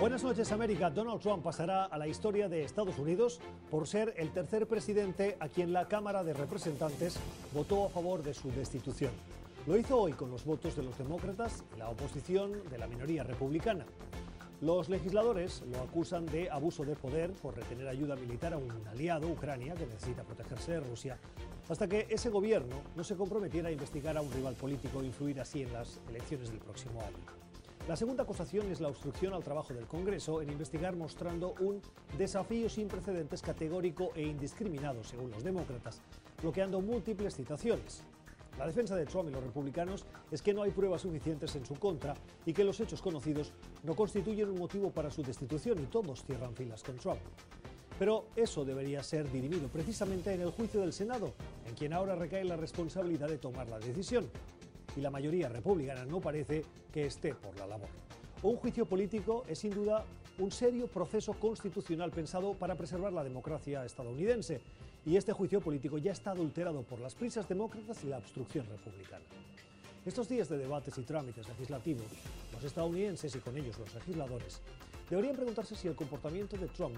Buenas noches América. Donald Trump pasará a la historia de Estados Unidos por ser el tercer presidente a quien la Cámara de Representantes votó a favor de su destitución. Lo hizo hoy con los votos de los demócratas y la oposición de la minoría republicana. Los legisladores lo acusan de abuso de poder por retener ayuda militar a un aliado, Ucrania, que necesita protegerse de Rusia, hasta que ese gobierno no se comprometiera a investigar a un rival político e influir así en las elecciones del próximo año. La segunda acusación es la obstrucción al trabajo del Congreso en investigar mostrando un desafío sin precedentes categórico e indiscriminado, según los demócratas, bloqueando múltiples citaciones. La defensa de Trump y los republicanos es que no hay pruebas suficientes en su contra y que los hechos conocidos no constituyen un motivo para su destitución y todos cierran filas con Trump. Pero eso debería ser dirimido precisamente en el juicio del Senado, en quien ahora recae la responsabilidad de tomar la decisión la mayoría republicana no parece que esté por la labor. Un juicio político es sin duda un serio proceso constitucional pensado para preservar la democracia estadounidense y este juicio político ya está adulterado por las prisas demócratas y la obstrucción republicana. Estos días de debates y trámites legislativos, los estadounidenses y con ellos los legisladores deberían preguntarse si el comportamiento de Trump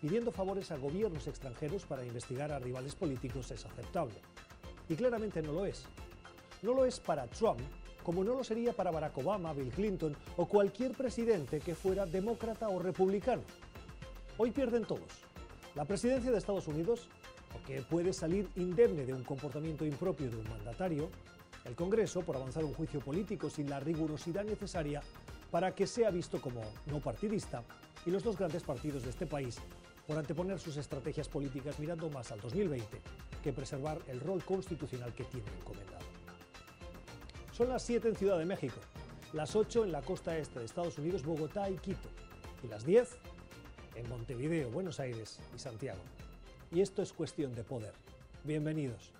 pidiendo favores a gobiernos extranjeros para investigar a rivales políticos es aceptable. Y claramente no lo es. No lo es para Trump, como no lo sería para Barack Obama, Bill Clinton o cualquier presidente que fuera demócrata o republicano. Hoy pierden todos. La presidencia de Estados Unidos, porque puede salir indemne de un comportamiento impropio de un mandatario, el Congreso por avanzar un juicio político sin la rigurosidad necesaria para que sea visto como no partidista, y los dos grandes partidos de este país por anteponer sus estrategias políticas mirando más al 2020 que preservar el rol constitucional que tienen encomendado. Son las 7 en Ciudad de México, las 8 en la costa este de Estados Unidos, Bogotá y Quito, y las 10 en Montevideo, Buenos Aires y Santiago. Y esto es cuestión de poder. Bienvenidos.